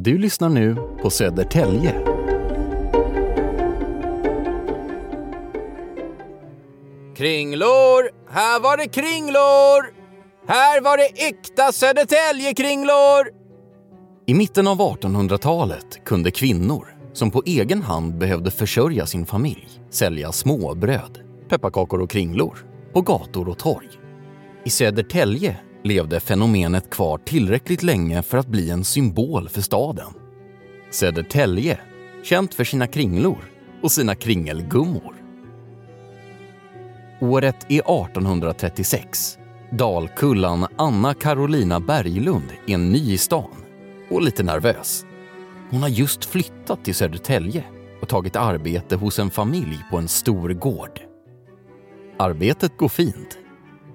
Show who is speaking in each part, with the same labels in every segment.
Speaker 1: Du lyssnar nu på Södertälje.
Speaker 2: Kringlor! Här var det kringlor! Här var det äkta Södertälje-kringlor!
Speaker 1: I mitten av 1800-talet kunde kvinnor som på egen hand behövde försörja sin familj sälja småbröd, pepparkakor och kringlor på gator och torg. I Södertälje levde fenomenet kvar tillräckligt länge för att bli en symbol för staden. Södertälje, känt för sina kringlor och sina kringelgummor. Året är 1836. Dalkullan Anna Carolina Berglund är ny i stan och lite nervös. Hon har just flyttat till Södertälje och tagit arbete hos en familj på en stor gård. Arbetet går fint,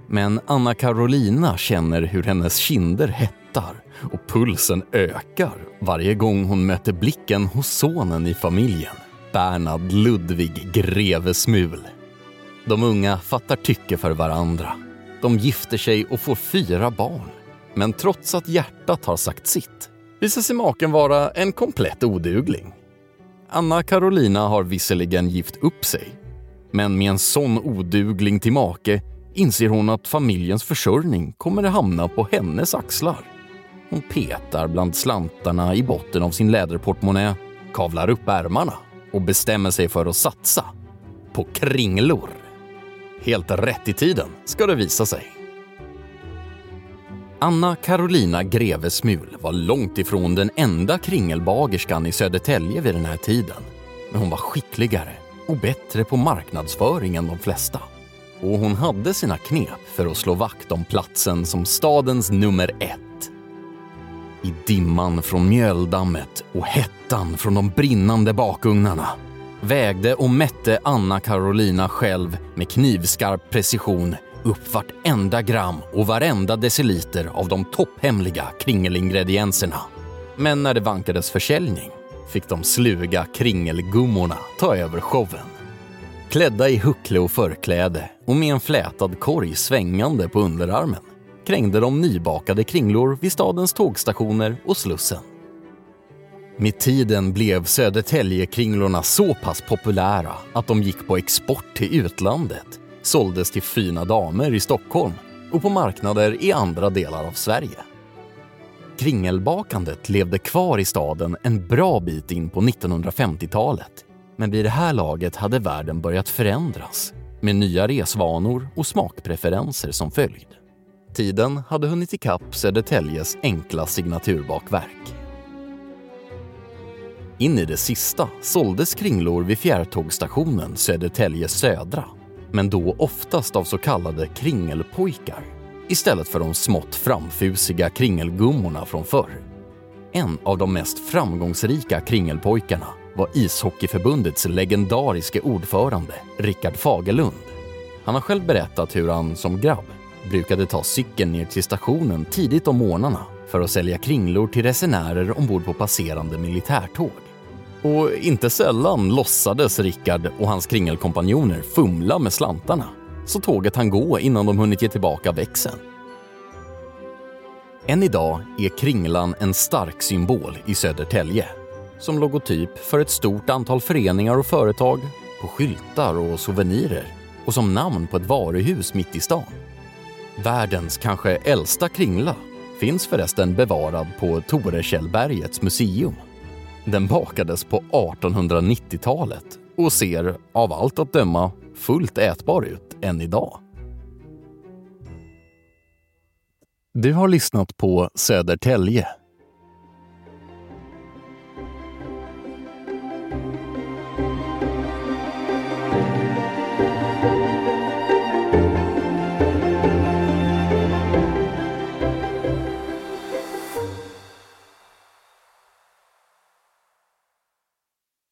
Speaker 1: men Anna Carolina känner hur hennes kinder hettar och pulsen ökar varje gång hon möter blicken hos sonen i familjen, Bernhard Ludvig grevesmul. De unga fattar tycke för varandra. De gifter sig och får fyra barn. Men trots att hjärtat har sagt sitt visar sig maken vara en komplett odugling. Anna Carolina har visserligen gift upp sig, men med en sån odugling till make inser hon att familjens försörjning kommer att hamna på hennes axlar. Hon petar bland slantarna i botten av sin läderportmonnä, kavlar upp ärmarna och bestämmer sig för att satsa på kringlor. Helt rätt i tiden, ska det visa sig. Anna Carolina Greve Smul var långt ifrån den enda kringelbagerskan i Södertälje vid den här tiden. Men hon var skickligare och bättre på marknadsföring än de flesta. Och hon hade sina knep för att slå vakt om platsen som stadens nummer ett. I dimman från mjöldammet och hettan från de brinnande bakugnarna vägde och mätte Anna Carolina själv med knivskarp precision upp vartenda gram och varenda deciliter av de topphemliga kringelingredienserna. Men när det vankades försäljning fick de sluga kringelgummorna ta över showen. Klädda i huckle och förkläde och med en flätad korg svängande på underarmen krängde de nybakade kringlor vid stadens tågstationer och Slussen. Med tiden blev Södertäljekringlorna så pass populära att de gick på export till utlandet, såldes till fina damer i Stockholm och på marknader i andra delar av Sverige. Kringelbakandet levde kvar i staden en bra bit in på 1950-talet men vid det här laget hade världen börjat förändras med nya resvanor och smakpreferenser som följd. Tiden hade hunnit ikapp Södertäljes enkla signaturbakverk. In i det sista såldes kringlor vid fjärrtågstationen Södertälje Södra, men då oftast av så kallade kringelpojkar istället för de smått framfusiga kringelgummorna från förr. En av de mest framgångsrika kringelpojkarna var ishockeyförbundets legendariske ordförande Rickard Fagerlund. Han har själv berättat hur han som grabb brukade ta cykeln ner till stationen tidigt om morgnarna för att sälja kringlor till resenärer ombord på passerande militärtåg. Och inte sällan låtsades Rickard och hans kringelkompanjoner fumla med slantarna så tåget han gå innan de hunnit ge tillbaka växeln. Än idag är kringlan en stark symbol i Södertälje som logotyp för ett stort antal föreningar och företag, på skyltar och souvenirer och som namn på ett varuhus mitt i stan. Världens kanske äldsta kringla finns förresten bevarad på Torekällbergets museum. Den bakades på 1890-talet och ser av allt att döma fullt ätbar ut än idag. Du har lyssnat på Södertälje